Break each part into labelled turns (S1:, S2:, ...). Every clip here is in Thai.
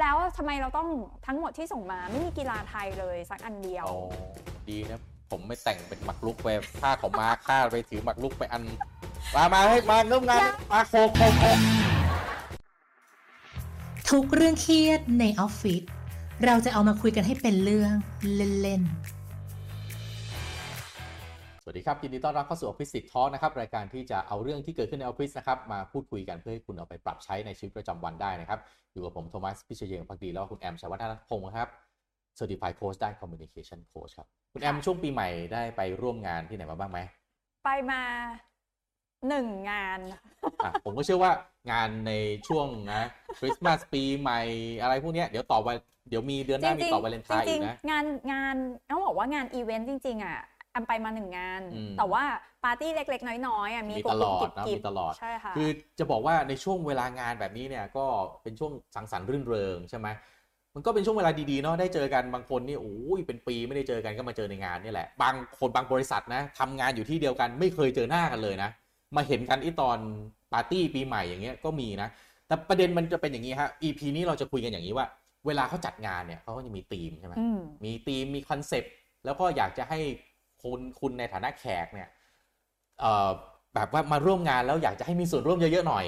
S1: แล้วทำไมเราต้องทั้งหมดที่ส่งมาไม่มีกีฬาไทยเลยสักอันเดียว
S2: โอ้ดีนะ ผมไม่แต่งเป็นหมักลุกไปผ้าของมาค่าไปถือหมักลุกไปอัน มามาให้มาเริ่มงานมาโคโคโค
S3: ทุกเรื่องเครียดในออฟฟิศเราจะเอามาคุยกันให้เป็นเรื่องเล่น
S2: ส วัสดีครับ ยินดีต้อนรับเข้าสู่ออฟฟิศสิทธิ์ทอนะครับ รายการที่จะเอาเรื่องที่เกิดขึ้นในออฟฟิศนะครับ มาพูดคุยกันเพื่อให้คุณเอาไปปรับใช้ในชีวิตประจำวันได้นะครับ อยู่กับผมโทมัสพิเชยเยงพักดีแล้วก็คุณแอมชวัฒนพงศ์นะครับ Certified Coach ด้าน Communication Coach ครับ คุณแอมช่วงปีใหม่ได้ไปร่วมงานที่ไหนมาบ้างไหม
S1: ไปมาหนึ่งงาน
S2: อะผมก็เชื่อว่างานในช่วงนะคริสต์มาสปีใหม่อะไรพวกเนี้ยเดี๋ยวต่อไปเดี๋ยวมีเดือนหน้ามีต่อวาเลนไทน์
S1: จ
S2: อี
S1: ริง
S2: กนะ
S1: ๆงานงานต้องบอกว่างานอีเวนต์จริงๆอะ อันไปมาหนึ่งงาน
S2: อืม
S1: แต่ว่าปาร์ตี้เล็ก ๆ น้อยๆอะมี
S2: มี
S1: ก
S2: ตลอด
S1: กิบ
S2: นะ
S1: กิบ
S2: มีตลอด
S1: ใช่ค่ะ
S2: คือจะบอกว่าในช่วงเวลางานแบบนี้เนี่ยก็เป็นช่วงสังสรรค์รื่นเริงใช่ไหมมันก็เป็นช่วงเวลาดีๆเนาะได้เจอกันบางคนนี่โอ้ยเป็นปีไม่ได้เจอกันก็มาเจอในงานนี่แหละ บางคนบางบริษัทนะทำงานอยู่ที่เดียวกันไม่เคยเจอหน้ากันเลยนะ มาเห็นกันที่ตอนปาร์ตี้ปีใหม่อย่างเงี้ยก็มีนะ แต่ประเด็นมันจะเป็นอย่างนี้ฮะ EP นี้เราจะคุยกันอย่างนี้ว่า เวลาเขาจัดงานเนี่ยเขาก็จะมีธีมใช่ไหม
S1: อืม
S2: มีธีมมีคอนเซปต์แล้วก็อยากจะให้ คุณคุณในฐานะแขกเนี่ยเอ่อแบบว่ามาร่วมงานแล้วอยากจะให้มีส่วนร่วมเยอะๆหน่อย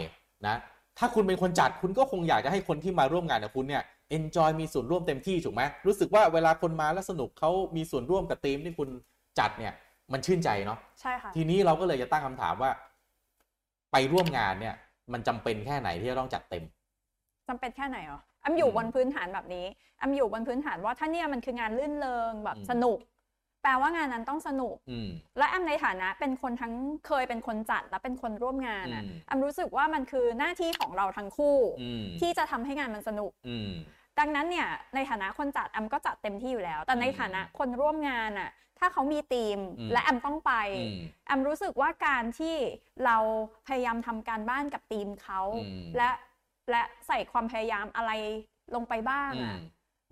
S2: นะถ้าคุณเป็นคนจัดคุณก็คงอยากจะให้คนที่มาร่วมงานกับคุณเนี่ย enjoy มีส่วนร่วมเต็มที่ถูกไหมรู้สึกว่าเวลาคนมาแล้วสนุกเขามีส่วนร่วมกับธีมที่คุณจัดเนี่ยมันชื่นใจเนาะ
S1: ใช่ค่ะ
S2: ทีนี้เราก็เลยจะตั้งคำถามว่า ไปร่วมงานเนี่ย มันจำเป็นแค่ไหนที่จะต้องจัดเต็ม
S1: จำเป็นแค่ไหนอ๋ออัมอยู่
S2: อืม
S1: บนพื้นฐานแบบนี้อัมอยู่บนพื้นฐานว่าถ้าเนี่ยมันคืองานลื่นเริงแบบ
S2: อืม
S1: สนุก แปลว่างานนั้นต้องสนุก
S2: อืม
S1: และแอมในฐานะเป็นคนทั้งเคยเป็นคนจัดและเป็นคนร่วมงานอะ
S2: อืม
S1: แอมรู้สึกว่ามันคือหน้าที่ของเราทั้งคู่
S2: อืม
S1: ที่จะทำให้งานมันสนุก
S2: อืม
S1: ดังนั้นเนี่ยในฐานะคนจัดแอมก็จัดเต็มที่อยู่แล้ว แต่ใน
S2: อืม
S1: ฐานะคนร่วมงานอะถ้าเขามีธีม
S2: อืม
S1: และแอมต้องไป
S2: อืม
S1: แอมรู้สึกว่าการที่เราพยายามทำการบ้านกับทีมเขา
S2: อืม
S1: และและใส่ความพยายามอะไรลงไปบ้าง
S2: อื
S1: อะ
S2: ม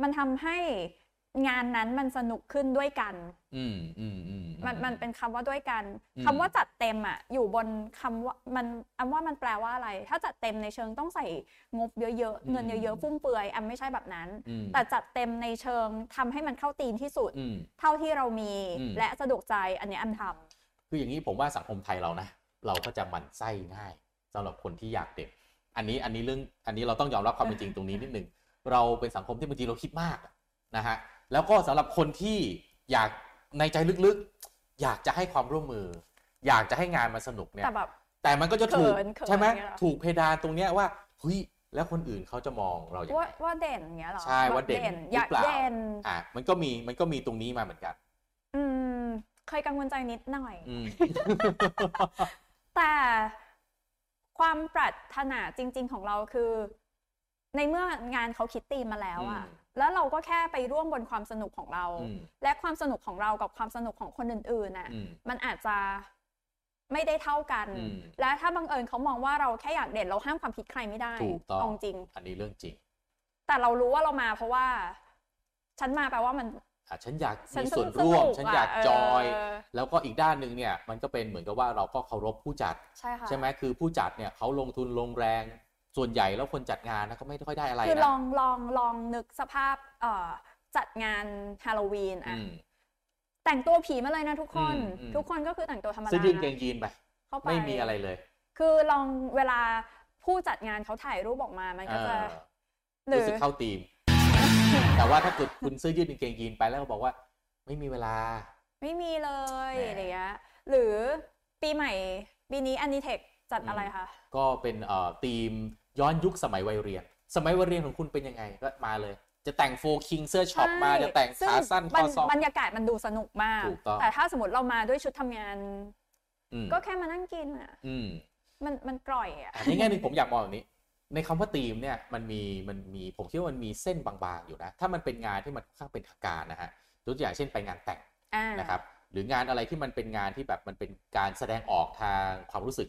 S1: มันทำให้ งานนั้นมันสนุกขึ้นด้วยกัน
S2: อืมอืมอืม
S1: มันมันเป็นคำว่าด้วยกัน
S2: อืม
S1: คำว่าจัดเต็มอะ อยู่บนคำว่ามันแอมว่ามันแปลว่าอะไร ถ้าจัดเต็มในเชิงต้องใส่งบเยอะๆเงินเยอะๆฟุ่มเฟือยแอมไม่ใช่แบบนั้น
S2: อืม
S1: แต่จัดเต็มในเชิงทำให้มันเข้าธีมที่สุด
S2: อืม
S1: เท่าที่เรามี
S2: อืม
S1: และสะดวกใจอันนี้แอมทำ
S2: คืออย่างนี้ผมว่าสังคมไทยเรานะเราก็จะหมั่นไส้ง่ายสำหรับคนที่อยากเด็กอันนี้อันนี้เรื่องอันนี้เราต้องยอมรับความเป็นจริงตรงนี้นิดนึงเราเป็นสังคมที่บางทีเราคิดมากนะฮะ แล้วก็สำหรับคนที่อยากในใจลึกๆ อยากจะให้ความร่วมมือ อยากจะให้งานมันสนุกเนี่ย
S1: แต่แบบ
S2: แต่มันก็จะถูก
S1: เขินเขิน
S2: ใช่ไหม
S1: อย่างเงี้ยเหรอ
S2: ถูกเพดานตรงเนี้ยว่าเฮ้ยแล้วคนอื่นเขาจะมองเราอย่าง
S1: ว่า
S2: ไร
S1: ว่าเด่นอย่างเงี้ยเหรอ
S2: ใช่ว่าเด่น
S1: อยาก
S2: หรือเปล่า
S1: เด่น
S2: อะมันก็มีมันก็มีตรงนี้มาเหมือนกัน
S1: อืม เคยกังวลใจนิดหน่อย
S2: อืม
S1: แต่ความปรารถนาจริง ๆ ของเราคือ ในเมื่องานเขาคิดตีมมาแล้วอะ
S2: อืม
S1: แล้วเราก็แค่ไปร่วมบนความสนุกของเรา
S2: อืม
S1: และความสนุกของเรากับความสนุกของคนอื่นๆน่ะ
S2: อืม
S1: มันอาจจะไม่ได้เท่ากัน
S2: อืม
S1: และถ้าบังเอิญเขามองว่าเราแค่อยากเด่นเราห้ามความคิดใครไม่ได้
S2: ถูกต้อง
S1: เอาจริง
S2: อันนี้เรื่องจริง
S1: แต่เรารู้ว่าเรามาเพราะว่า ฉันมาแปลว่ามัน
S2: อะฉันอยาก
S1: ฉัน
S2: มี
S1: ส
S2: ส่วน
S1: นุก
S2: ร่วม
S1: สนุก
S2: ฉัน
S1: อะ
S2: อยาก
S1: เออ
S2: จอย แล้วก็อีกด้านหนึ่งเนี่ย มันก็เป็นเหมือนกับว่าเราก็เคารพผู้จัด
S1: ใช่ค่ะ
S2: ใช่ไหมคือผู้จัดเนี่ยเขาลงทุนลงแรง ส่วนใหญ่แล้วคนจัดงานนะก็ไม่ค่อยได้อะไร
S1: คือ
S2: นะ
S1: ลองลองลองนึกสภาพเอ่อจัดงานฮาโลวีน
S2: อื
S1: อะ
S2: ม
S1: แต่งตัวผีมาเลยนะทุกคน
S2: อืมอืม
S1: ทุกคนก็คือแต่งตัวธรรมดา
S2: เสื้อยืดเก
S1: นะ
S2: งยีนไป
S1: เข้าไป
S2: ไม่มีอะไรเลย
S1: คือลองเวลาผู้จัดงานเขาถ่ายรูปออกมา มันก็จะ
S2: เออ
S1: หรื
S2: รู้
S1: อ
S2: สึกเข้าทีม แต่ว่าถ้าเกิดคุณเสื้อยืดกางเกงยีนไปแล้วก็บอกว่า ไม่มีเวลา
S1: ไม่มีเลย
S2: แหม
S1: อะไรเงี้ย หรือปีใหม่ปีนี้อันนิเทคจัด
S2: อืม
S1: อะไรคะ
S2: ก็เป็นเอ่อทีม ย้อนยุคสมัยวัยเรียน สมัยวัยเรียนของคุณเป็นยังไงก็มาเลย จะแต่งโฟคิงเสื้อช็อปมา
S1: ใช่
S2: จะแต่ง
S1: ซึ่
S2: ขาสั้น
S1: บร
S2: คอ
S1: ร
S2: ซอง
S1: บรรยากาศมันดูสนุกมาก
S2: ถูกต้อง
S1: แต่ถ้าสมมติเรามาด้วยชุดทำงาน
S2: อืม
S1: ก็แค่มานั่งกินอะ
S2: อืม
S1: มันมันกร่อยอะ
S2: อะในแง่หนึ่งผมอยากมองแบบนี้ในคำว่าทีมเนี่ยมันมีมันมีผมคิดว่ามันมีเส้นบางๆอยู่นะ ถ้ามันเป็นงานที่มันค่อนข้างเป็นทางการนะฮะยกตัวอย่างเช่นไปงานแต่ง
S1: อ่า
S2: นะครับหรืองานอะไรที่มันเป็นงานที่แบบมันเป็นการแสดงออกทางความรู้สึก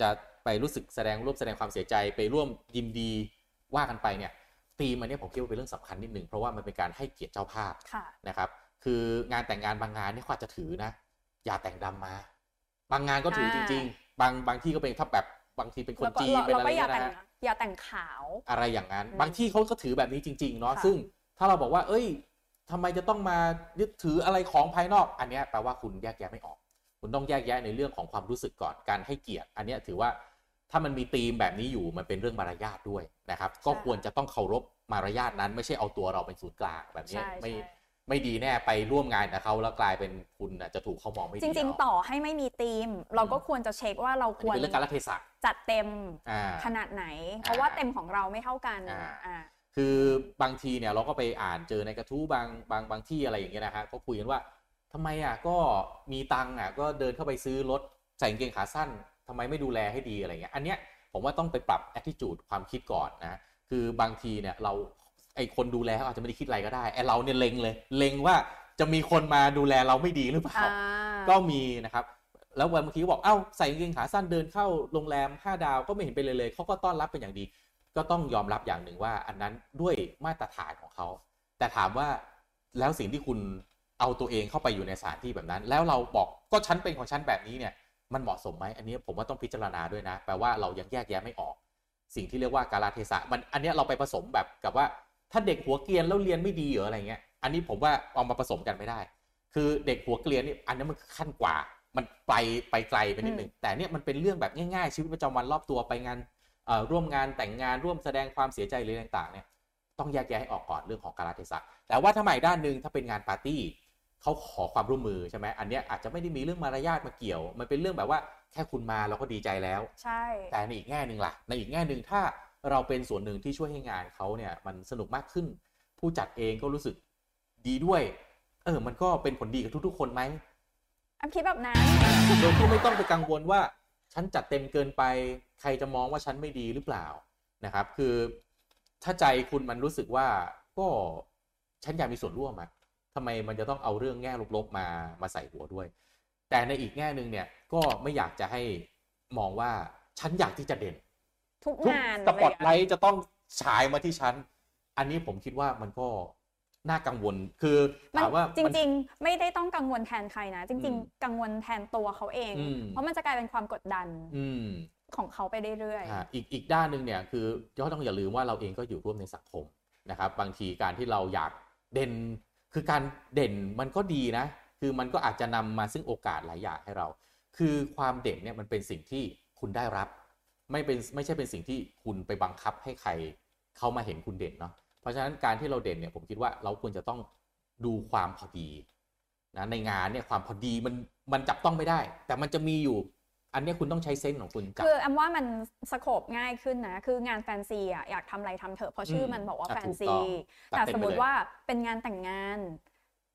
S2: จะ ไปรู้สึกแสดงร่วมแสดงความเสียใจไปร่วมยินดีว่ากันไปเนี่ยทีมอันเนี้ยผมคิดว่าเป็นเรื่องสำคัญนิดนึงเพราะว่ามันเป็นการให้เกียรติเจ้าภาพ
S1: ค่ะ
S2: นะครับ คืองานแต่งงานบางงานเนี่ยเขาอาจจะถือนะ อย่าแต่งดำมา บางงานก็ถือจ
S1: อ่า
S2: ริง ๆ บางบางที่ก็เป็นถ้าแบบบางทีเป็นคน
S1: แล้วก็
S2: จีน
S1: เรา
S2: เป็น
S1: เรา
S2: อะไร
S1: ก็อย่า
S2: เงี้ย
S1: แต่ง
S2: นะฮะ
S1: อย่าแต่งขาว
S2: อะไรอย่างนั้น
S1: อืม
S2: บางที่เขาก็ถือแบบนี้จริง ๆ เนาะ
S1: ค่ะ
S2: ซึ่งถ้าเราบอกว่า เอ้ยทำไมจะต้องมายึดถืออะไรของภายนอก อันเนี้ยแปลว่าคุณแยกแยะไม่ออก คุณต้องแยกแยะในเรื่องของความรู้สึกก่อนการให้เกียรติ อันเนี้ยถือว่า ถ้ามันมีธีมแบบนี้อยู่มันเป็นเรื่องมารยาทด้วยนะครับ ก็ควรจะต้องเคารพมารยาทนั้น ไม่ใช่เอาตัวเราเป็นศูนย์กลางแบบเนี้ย
S1: ใช่
S2: ไม่
S1: ใช่
S2: ไม่ดีแน่ไปร่วมงานกับเขาแล้วกลายเป็นคุณน่ะจะถูกเขามองไม่ดี
S1: จริง
S2: เอา
S1: ๆต่อให้ไม่มีธีม เราก็ควรจะเช็คว่าเรา
S2: อัน
S1: คว
S2: นี้
S1: ร
S2: เป็นเรื่องการละเทศะ
S1: จัดเต็ม
S2: อ่า
S1: ขนาดไหน เพราะว่า
S2: อ่า
S1: เต็มของเราไม่เท่ากัน
S2: อ่า
S1: อ่า
S2: คือบางทีเนี่ยเราก็ไปอ่านเจอในกระทู้บางบางบางที่อะไรอย่างเงี้ยนะฮะก็คุยกันว่าทำไมอะก็มีตังค์อะก็เดินเข้าไปซื้อรถใส่กางเกงขาสั้น ทำไมไม่ดูแลให้ดีอะไรเงี้ยอันเนี้ยผมว่าต้องไปปรับ attitude ความคิดก่อนนะคือบางทีเนี่ยเราไอคนดูแลเขาอาจจะไม่ได้คิดอะไรก็ได้ไอเราเนี่ยเล็งเลยเล็งว่าจะมีคนมาดูแลเราไม่ดีหรือเปล่า
S1: อ่า
S2: ก็มีนะครับแล้วบางทีก็บอกเอ้าใส่กางเกงขาสั้นเดินเข้าโรงแรม 5 ดาวก็ไม่เห็นเป็นเลยเลยเขาก็ต้อนรับเป็นอย่างดี ก็ต้องยอมรับอย่างหนึ่งว่า อันนั้นด้วยมาตรฐานของเขาแต่ถามว่าแล้วสิ่งที่คุณเอาตัวเองเข้าไปอยู่ในสถานที่แบบนั้น แล้วเราบอกก็ฉันเป็นของฉันแบบนี้เนี่ย มันเหมาะสมไหมอันนี้ผมว่าต้องพิจารณาด้วยนะ แปลว่าเรายังแยกแยะไม่ออก สิ่งที่เรียกว่าการลเทศะมันอันเนี้ยเราไปผสมแบบกับว่าถ้าเด็กหัวเกรียนแล้วเรียนไม่ดีหรืออะไรเงี้ยอันนี้ผมว่าเอามาผสมกันไม่ได้ คือเด็กหัวเกรียนนี่อันนี้มันขั้นกว่า มันไปไปไกลไปนิดหนึ่งแต่เนี่ยมันเป็นเรื่องแบบง่ายๆ ชีวิตประจำวันรอบตัวไปงานเอ่อร่วมงานแต่งงานร่วมแสดงความเสียใจหรืออะไรต่างๆเนี่ยต้องแยกแยะให้ออกก่อนเรื่องของการเทศะแต่ว่าถ้าใหม่ด้านหนึ่งถ้าเป็นงานปาร์ตี้ เขาขอความร่วมมือใช่ไหมอันเนี้ยอาจจะไม่ได้มีเรื่องมารยาทมาเกี่ยว มันเป็นเรื่องแบบว่าแค่คุณมาเราก็ดีใจแล้ว
S1: ใช่
S2: แต่ในอีกแง่หนึ่งล่ะ ในอีกแง่หนึ่งถ้าเราเป็นส่วนหนึ่งที่ช่วยให้งานเขาเนี่ยมันสนุกมากขึ้น ผู้จัดเองก็รู้สึกดีด้วย เออ มันก็เป็นผลดีกับทุกๆ คนไหม
S1: อันคิดแบบนั้น
S2: โดยที่ไม่ต้องไปกังวลว่าฉันจัดเต็มเกินไปใครจะมองว่าฉันไม่ดีหรือเปล่านะครับ คือถ้าใจคุณมันรู้สึกว่าก็ฉันอยากมีส่วนร่วมอะ ทำไมมันจะต้องเอาเรื่องแง่ลบๆมามาใส่หัวด้วย แต่ในอีกแง่หนึ่งเนี่ยก็ไม่อยากจะให้มองว่าฉันอยากที่จะเด่น
S1: ทุก
S2: ทุก
S1: งาน
S2: สปอตไล
S1: เลยอะ
S2: ท์จะต้องฉายมาที่ฉัน อันนี้ผมคิดว่ามันก็น่ากังวลคือ
S1: มัน
S2: ถามว่า
S1: จ
S2: มัน
S1: ริง ๆ ไม่ได้ต้องกังวลแทนใครนะ จริง
S2: อืม
S1: ๆกังวลแทนตัวเขาเอง
S2: อืม
S1: เพราะมันจะกลายเป็นความกดดัน
S2: อืม
S1: ของเขาไปเรื่อย
S2: อ่าอีกอีกด้านหนึ่งเนี่ยคือก็ต้องอย่าลืมว่าเราเองก็อยู่ร่วมในสังคมนะครับ บางทีการที่เราอยากเด่น คือการเด่นมันก็ดีนะ คือมันก็อาจจะนำมาซึ่งโอกาสหลายอย่างให้เรา คือความเด่นเนี่ยมันเป็นสิ่งที่คุณได้รับ ไม่เป็นไม่ใช่เป็นสิ่งที่คุณไปบังคับให้ใครเข้ามาเห็นคุณเด่นเนาะ เพราะฉะนั้นการที่เราเด่นเนี่ยผมคิดว่าเราควรจะต้องดูความพอดีนะในงานเนี่ยความพอดีมันมันจับต้องไม่ได้ แต่มันจะมีอยู่ อันเนี้ยคุณต้องใช้เซนส์ของคุณจับ
S1: ๆคือแอมว่ามันสโคบง่ายขึ้นนะ คืองานแฟนซีอะอยากทำอะไรทำเถอะเพราะชื่ออ
S2: ม
S1: มันบอกว่า
S2: อะ
S1: แฟน
S2: ถูก
S1: ซี
S2: ต้อง
S1: แต่
S2: ตัดเต็ม
S1: สมม
S2: ไป
S1: ติ
S2: เลย
S1: ว่าเป็นงานแต่งงาน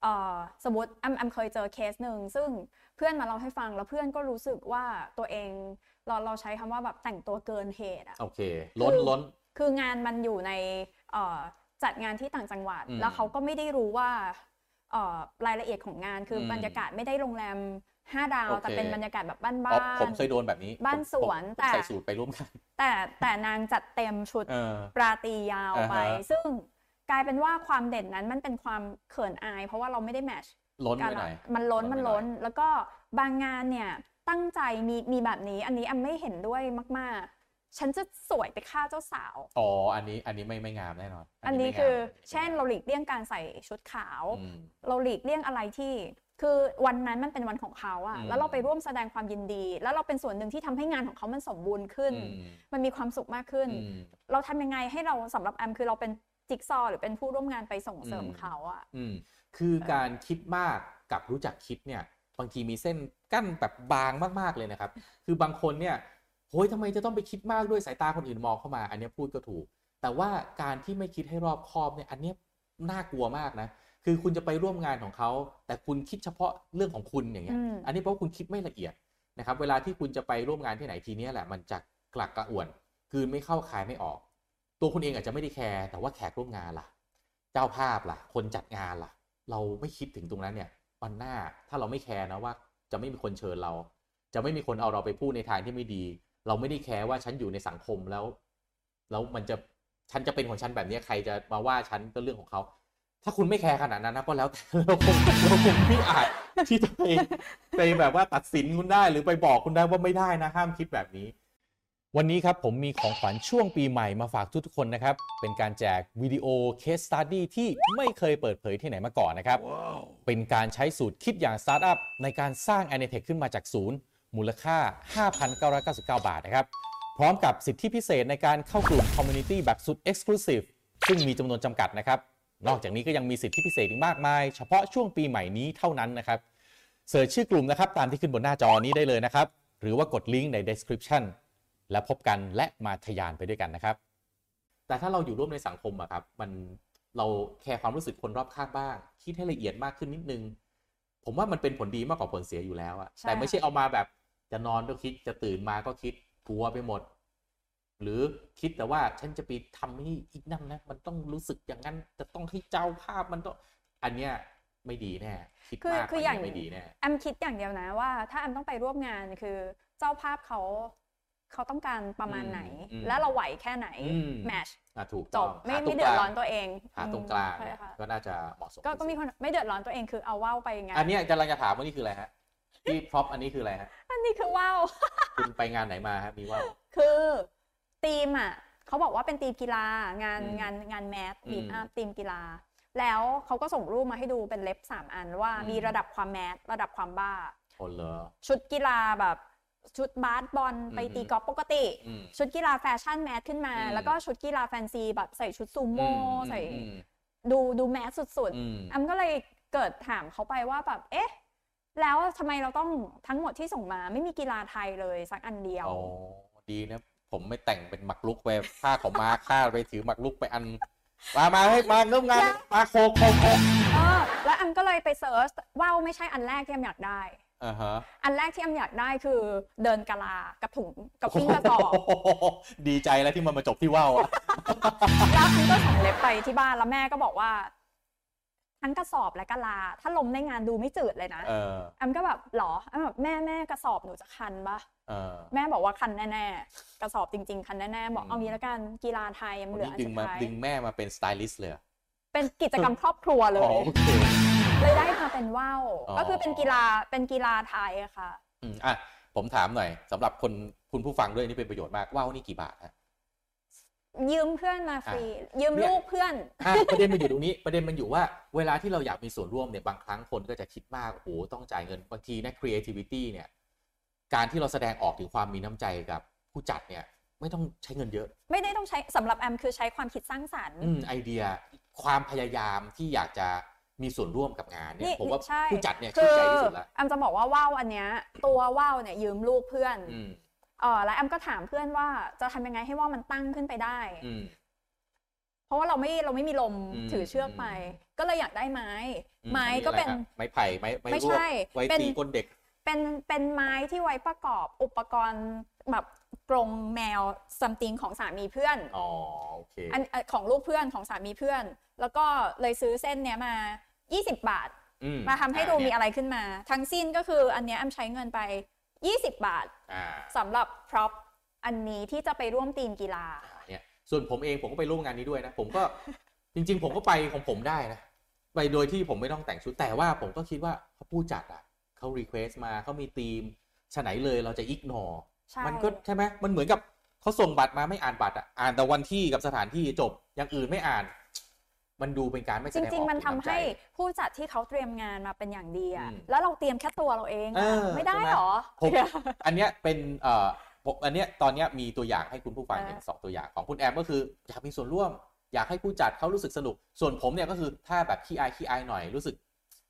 S1: เอ่อสมมติแอมแอมเคยเจอเคสหนึ่งซึ่งเพื่อนมาเล่าให้ฟังแล้วเพื่อนก็รู้สึกว่าตัวเองเราเราใช้คำว่าแบบแต่งตัวเกินเหตุอะ
S2: โอเค ล้น
S1: คือ
S2: ล้น
S1: คืองานมันอยู่ในเอ่อจัดงานที่ต่างจังหวัด
S2: อืม
S1: แล้วเขาก็ไม่ได้รู้ว่าเอ่อรายละเอียดของงานคืออ
S2: ม
S1: บรรยากาศไม่ได้โรงแรม ห้าดาว
S2: โอเค
S1: แต่เป็นบรรยากาศแบบบ้าน
S2: อ๋อ
S1: ๆ
S2: ผมเคยโดนแบบนี้
S1: บ้าน
S2: ผม
S1: สวน
S2: ผม
S1: แต่
S2: ใส่สูตรไปร่วมกัน
S1: แต่แต่นางจัดเต็มชุด
S2: เออ
S1: ปราตรียาวไป
S2: อ่าฮะ
S1: ซึ่งกลายเป็นว่าความเด่นนั้นมันเป็นความเขินอาย เพราะว่าเราไม่ได้แมทช์
S2: ล้น
S1: กั
S2: ไปหน่อย
S1: มันล้น
S2: ล้นไป
S1: มัน
S2: หน่อย
S1: ล้น แล้วก็บางงานเนี่ยตั้งใจมีมีแบบนี้ อันนี้แอมไม่เห็นด้วยมาก ๆ ฉันจะสวยไปฆ่าเจ้าสาว
S2: อ๋อ อันนี้อันนี้ไม่ไม่งามแน่นอน
S1: อันนี้
S2: ไม่งาม
S1: คือ
S2: ไม่งาม
S1: เช่นเราหลีกเลี่ยงการใส่ชุดขาว
S2: อืม
S1: เราหลีกเลี่ยงอะไรที่ คือวันนั้นมันเป็นวันของเขาอะ
S2: อืม
S1: แล้วเราไปร่วมแสดงความยินดี แล้วเราเป็นส่วนหนึ่งที่ทำให้งานของเขามันสมบูรณ์ขึ้น
S2: อืม
S1: มันมีความสุขมากขึ้น
S2: อืม
S1: เราทำยังไงให้เราสำหรับแอมคือเราเป็นจิ๊กซอว์หรือเป็นผู้ร่วมงานไปส่งเสริม
S2: อืม
S1: เขาอะ
S2: อืมคือการคิดมากกับรู้จักคิดเนี่ย บางทีมีเส้นกั้นแบบบางมากๆเลยนะครับ คือบางคนเนี่ยโฮ้ยทำไมจะต้องไปคิดมากด้วยสายตาคนอื่นมองเข้ามา อันเนี้ยพูดก็ถูก แต่ว่าการที่ไม่คิดให้รอบคอบเนี่ย อันเนี้ยน่ากลัวมากนะ คือคุณจะไปร่วมงานของเขา แต่คุณคิดเฉพาะเรื่องของคุณอย่างเงี้ย
S1: อืม
S2: อันนี้เพราะว่าคุณคิดไม่ละเอียดนะครับ เวลาที่คุณจะไปร่วมงานที่ไหนทีเนี้ยแหละมันจะกระอักกระอ่วนกลืนไม่เข้าคายไม่ออก ตัวคุณเองอาจจะไม่ได้แคร์แต่ว่าแขกร่วมงานล่ะ เจ้าภาพล่ะ คนจัดงานล่ะ เราไม่คิดถึงตรงนั้นเนี่ยวันหน้าถ้าเราไม่แคร์นะว่าจะไม่มีคนเชิญเรา จะไม่มีคนเอาเราไปพูดในทางที่ไม่ดี เราไม่ได้แคร์ว่าฉันอยู่ในสังคมแล้ว แล้วมันจะฉันจะเป็นของฉันแบบนี้ใครจะมาว่าฉันก็เรื่องของเขา ถ้าคุณไม่แคร์ขนาดนั้นนะก็แล้วแต่เราคงเราคงไม่อาจที่จะไปไปแบบว่าตัดสินคุณได้หรือไปบอกคุณได้ว่าไม่ได้นะห้ามคิดแบบนี้ วันนี้ครับผมมีของขวัญช่วงปีใหม่มาฝากทุกๆคนนะครับ เป็นการแจกวิดีโอ case study ที่ไม่เคยเปิดเผยที่ไหนมาก่อนนะครับเป็นการใช้สูตรคิดอย่างสตาร์ทอัพในการสร้าง a n i t e c h ขึ้นมาจากศูนย์มูลค่า 5,999 บาทนะครับ พร้อมกับสิทธิพิเศษในการเข้ากลุ่ม Community แบบสุด Exclusive ซึ่งมีจำนวนจำกัดนะครับ นอกจากนี้ก็ยังมีสิทธิพิเศษอีกมากมาย เฉพาะช่วงปีใหม่นี้เท่านั้นนะครับเสิร์ชชื่อกลุ่มนะครับตามที่ขึ้นบนหน้าจอนี้ได้เลยนะครับ หรือว่ากดลิงก์ใน description และพบกันและมาทะยานไปด้วยกันนะครับ แต่ถ้าเราอยู่ร่วมในสังคมอะครับมันเราแคร์ความรู้สึกคนรอบข้างบ้าง คิดให้ละเอียดมากขึ้นนิดนึง ผมว่ามันเป็นผลดีมากกว่าผลเสียอยู่แล้วอะ
S1: ใช่
S2: แต่ไม่ใช่เอามาแบบจะนอนก็คิดจะตื่นมาก็คิดกลัวไปหมด หรือคิดแต่ว่าฉันจะไปทำให้อีกนั่นนะ มันต้องรู้สึกอย่างนั้นจะต้องให้เจ้าภาพมันต้องอันเนี้ยไม่ดีแน่คิด
S1: คือ
S2: มาก
S1: คืออย่าง
S2: นนี้ไม่ดีแน่
S1: แอมคิดอย่างเดียวนะว่า ถ้าแอมต้องไปร่วมงานคือเจ้าภาพเขาเขาต้องการประมาณไหน
S2: อืม
S1: แล้วเราไหวแค่ไหน
S2: อืม
S1: แมช
S2: อะถูก
S1: จ
S2: ต้อบง
S1: ไม่
S2: หา
S1: ไม่
S2: ตง
S1: เดือด
S2: กลาง
S1: ร้อนตัวเอง
S2: หาตรงกลาง
S1: ใช่
S2: เนี่ย
S1: ค่ะ
S2: ก็น่าจะเหมาะสม
S1: ก็ก็มี
S2: ที่สุด
S1: คนไม่เดือดร้อนตัวเองคือเอาว่าวไปงาน
S2: อันเนี้ยกำลังจะถามว่านี่คืออะไรฮะที่ prop อันนี้คืออะไรฮะ
S1: อันนี้คือว่าว
S2: คุณไปงานไหนมาฮะมีว่าว
S1: คือ ทีมอะเขาบอกว่าเป็นธีมกีฬางาน
S2: อืม
S1: งานงาน mass
S2: อืม
S1: meet up ธีมกีฬา แล้วเขาก็ส่งรูปมาให้ดูเป็น ref สามอันว่า
S2: อืม
S1: มีระดับความ mass ระดับความบ้า
S2: คนเหรอ
S1: ชุดกีฬาแบบชุดบาสบอลไป
S2: อืม
S1: ตีกอล์ฟปกติ
S2: อืม
S1: ชุดกีฬาแฟชั่น mass ขึ้นมา
S2: อืม
S1: แล้วก็ชุดกีฬาแฟนซีแบบใส่ชุดซูโม่
S2: อืม
S1: ใส่
S2: อืม
S1: ดูดู massสุด
S2: อืม
S1: ๆแอมก็เลยเกิดถามเขาไปว่าแบบเอ๊ะ แล้วทำไมเราต้องทั้งหมดที่ส่งมาไม่มีกีฬาไทยเลยสักอันเดียว
S2: อ๋อ ดีนะ ผมไม่แต่งเป็นหมักลุกไปผ้าของมาฆ่าไปถือหมักลุกไปอัน มามาให้มาเริ่มงานมาโคกโคกโคก
S1: เออแล้วแอมก็เลยไปเซิร์ชว่าวไม่ใช่อันแรกที่แอมอยากได้
S2: อ่าฮะ
S1: อันแรกที่แอมอยากได้คือเดินกะลากับถุงกับปิ้งกระสอบ
S2: ดีใจแล้วที่มันมาจบที่ว่าวอะ
S1: แล้วแอมก็ส่งเล็บไปที่บ้านแล้วแม่ก็บอกว่า ทั้งกระสอบและกะลา ถ้าลมในงานดูไม่จืดเลยนะ
S2: เออ
S1: แอมก็แบบหรอแอมแบบแม่แม่กระสอบหนูจะคันปะ
S2: เออ
S1: แม่บอกว่าคันแน่ๆกระสอบจริง ๆ คันแน่ๆบอก
S2: อืม
S1: เอางี้ละกันกีฬาไทยยัง
S2: วัน
S1: เหลือ
S2: นี้
S1: อัน
S2: ดึง
S1: สุด
S2: มา
S1: ท้าย
S2: ดึงแม่มาเป็นสไตลิสต์เลยเหรอ
S1: เป็นกิจกรรมครอบครัวเล
S2: อ๋อย โอเค
S1: เลยได้มาเป็นว่าว
S2: อ๋อ
S1: ก็คือเป็นกีฬาเป็นกีฬาไทยอะค่ะ
S2: อืมอะผมถามหน่อยสำหรับคนคุณผู้ฟังด้วยนี่เป็นประโยชน์มากว่าวนี่กี่บาทฮะ
S1: ยืมเพื่อนมาฟรี
S2: อะ
S1: ยืม
S2: เนี่ย
S1: ลูกเพื่อน
S2: อะประเด็นมันอยู่ตรงนี้ประเด็นมันอยู่ว่าเวลาที่เราอยากมีส่วนร่วมเนี่ยบางครั้งคนก็จะคิดมากโอ้โหต้องจ่ายเงินบางทีนะ creativity เนี่ยการที่เราแสดงออกถึงความมีน้ำใจกับผู้จัดเนี่ยไม่ต้องใช้เงินเยอะ
S1: ไม่ได้ต้องใช้สำหรับแอมคือใช้ความคิดสร้างสรรค์
S2: อืมไอเดียความพยายามที่อยากจะมีส่วนร่วมกับงานเนี่ย
S1: นี่
S2: ผมว่า
S1: ใช่
S2: ผู้จัดเนี่ย
S1: คื
S2: ชื่น
S1: อ
S2: ใจที่สุดละ
S1: แอมจะบอกว่าว่าวอันเนี้ยตัวว่าวเนี่ยยืมลูกเพื่อน
S2: อืม
S1: เออแล้วแอมก็ถามเพื่อนว่าจะทำยังไงให้ว่าวมันตั้งขึ้นไปได้
S2: อืม
S1: เพราะว่าเราไม่เราไม่มีลม
S2: อืม
S1: ถือเชือกไป ก็เลยอยากได้ไม้
S2: อื
S1: ไม้
S2: อั
S1: ก็เป็น
S2: อะไรฮะไม้ไผ่ไม้ไม้
S1: ไม่
S2: รวก
S1: ใช่
S2: ไว้
S1: เป็น
S2: ตีก้นเด็ก
S1: เป็นเป็นไม้ที่ไว้ประกอบอุปกรณ์แบบกรงแมวซัมติงของสามีเพื่อน
S2: อ๋อโอเค
S1: อันเอ่อของลูกเพื่อนของสามีเพื่อน แล้วก็เลยซื้อเส้นเนี้ยมา 20 บาท
S2: อื
S1: มาทำให้ดู
S2: อะ
S1: มี
S2: เนี่ย
S1: อะไรขึ้นมา ทั้งสิ้นก็คืออันเนี้ยแอมใช้เงินไป 20 บาท
S2: อ่า
S1: สำหรับ prop อันนี้ที่จะไปร่วมธีมกีฬา
S2: เนี่ยส่วนผมเองผมก็ไปร่วมงานนี้ด้วยนะ ผมก็ จริง ๆ ผมก็ไปของผมได้นะ ไปโดยที่ผมไม่ต้องแต่งชุดแต่ว่าผมก็คิดว่าเขาผู้จัดอะเขา request มาเขามีธีมฉะไหนเลยเราจะ ignore
S1: ใช่
S2: มันก็ใช่ไหมมันเหมือนกับเขาส่งบัตรมาไม่อ่านบัตรอะอ่านแต่วันที่กับสถานที่จบอย่างอื่นไม่อ่าน มันดูเป็นการไม่แส
S1: จ
S2: ดงออก
S1: ริง ๆ มัน
S2: ถึ
S1: ทำ
S2: น้ำใจ
S1: ให้ผู้จัดที่เขาเตรียมงานมาเป็นอย่างดีอะ
S2: อืม
S1: แล้วเราเตรียมแค่ตัวเราเอง
S2: เอ
S1: อะ
S2: อ
S1: ไม่ได้
S2: ใช่ไหม
S1: หรอ
S2: ผมอันเนี้ยเป็นเอ่อผมอันเนี้ยตอนเนี้ยมีตัวอย่างให้คุณผู้ฟัง
S1: อ่า
S2: เห็นสองตัวอย่างของคุณแอมก็คืออยากมีส่วนร่วม อยากให้ผู้จัดเขารู้สึกสนุก ส่วนผมเนี่ยก็คือถ้าแบบขี้อายขี้อายหน่อยรู้สึก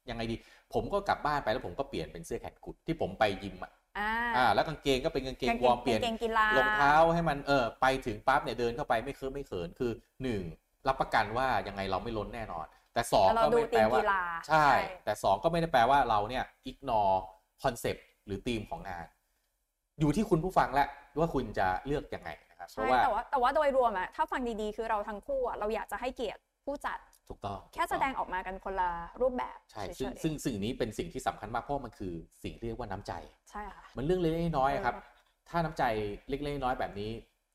S2: ยังไงดี ผมก็กลับบ้านไปแล้วผมก็เปลี่ยนเป็นเสื้อแขนกุดที่ผมไปยิมอะ
S1: อ่า
S2: อ่าแล้วกางเกงก็เป็นกางเกงวอร์มเปลี่ยน
S1: กางเกงกีฬาร
S2: องเท้าให้มันเออไปถึงปั๊บเนี่ยเดินเข้าไปไม่เคอะไม่เขินคือหนึ่ง รับประกันว่ายังไงเราไม่ล้นแน่นอน แต่สอง
S1: เรา
S2: ก็
S1: ดู
S2: ไม่ได้
S1: ที
S2: แปล
S1: ม
S2: ว่า
S1: กีฬา
S2: ใช่ แต่สองก็ไม่ได้แปลว่าเราเนี่ยอิกนอคอนเซปต์หรือธีมของงาน อยู่ที่คุณผู้ฟังแล้วว่าคุณจะเลือกยังไงนะครับเพ
S1: ใช่
S2: ราะว่า
S1: แต่ว่าแต่ว่าโดยรวมอะถ้าฟังดีๆ คือเราทั้งคู่อะเราอยากจะให้เกียรติผู้จัด
S2: ถูกต้อง
S1: แค่แสดงออกมากันคนละรูปแบบ
S2: ใช่
S1: เฉ
S2: ซึ่ง
S1: ยๆ
S2: ซึ่งสิ่งนี้เป็นสิ่งที่สำคัญมากเพราะมันคือสิ่งที่เรียกว่าน้ำใจ
S1: ใช่ค่ะ
S2: มันเรื่องเล็กๆน้อยๆอะครับ
S1: เออ
S2: ถ้าน้ำใจเล็กๆน้อยๆแบบนี้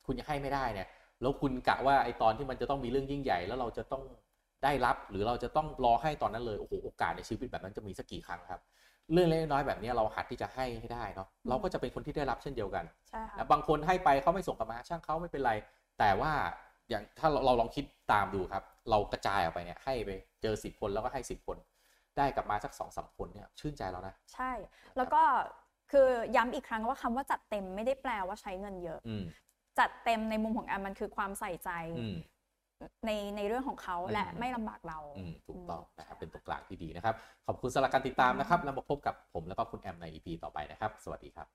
S2: คุณยังให้ไม่ได้เนี่ย แล้วคุณกะว่าไอตอนที่มันจะต้องมีเรื่องยิ่งใหญ่ แล้วเราจะต้องได้รับ หรือเราจะต้องรอให้ตอนนั้นเลยโอ้โหโอกาสในชีวิตแบบนั้นจะมีสักกี่ครั้งครับ เรื่องเล็กๆน้อยๆแบบนี้เราหัดที่จะให้ให้ได้เนาะเราก็จะเป็นคนที่ได้รับเช่นเดียวกัน
S1: ใช่ค่ะ
S2: นะบางคนให้ไปเขาไม่ส่งกลับมาช่างเขาไม่เป็นไร แต่ว่าอย่างถ้าเราเราลองคิดตามดูครับ เรากระจายออกไปเนี่ยให้ไปเจอสิบคนแล้วก็ให้สิบคนได้กลับมาสักสองสามคนเนี่ยชื่นใจแล้วนะ
S1: ใช่ แล้วก็คือย้ำอีกครั้งว่าคำว่าจัดเต็มไม่ได้แปลว่าใช้เงินเยอะ
S2: อืม
S1: จัดเต็มในมุมของแอมมันคือความใส่ใจ
S2: อืม
S1: ในในเรื่องของเขา
S2: อืม
S1: และไม่ลำบากเรา
S2: อืมถูกต้องนะครับ
S1: ใช่
S2: เป็นตัวกลางที่ดีนะครับ ขอบคุณสำหรับการติดตามนะครับ แล้วมาพบกับผมแล้วก็คุณแอมใน EP ต่อไปนะครับ สวัสดีครับ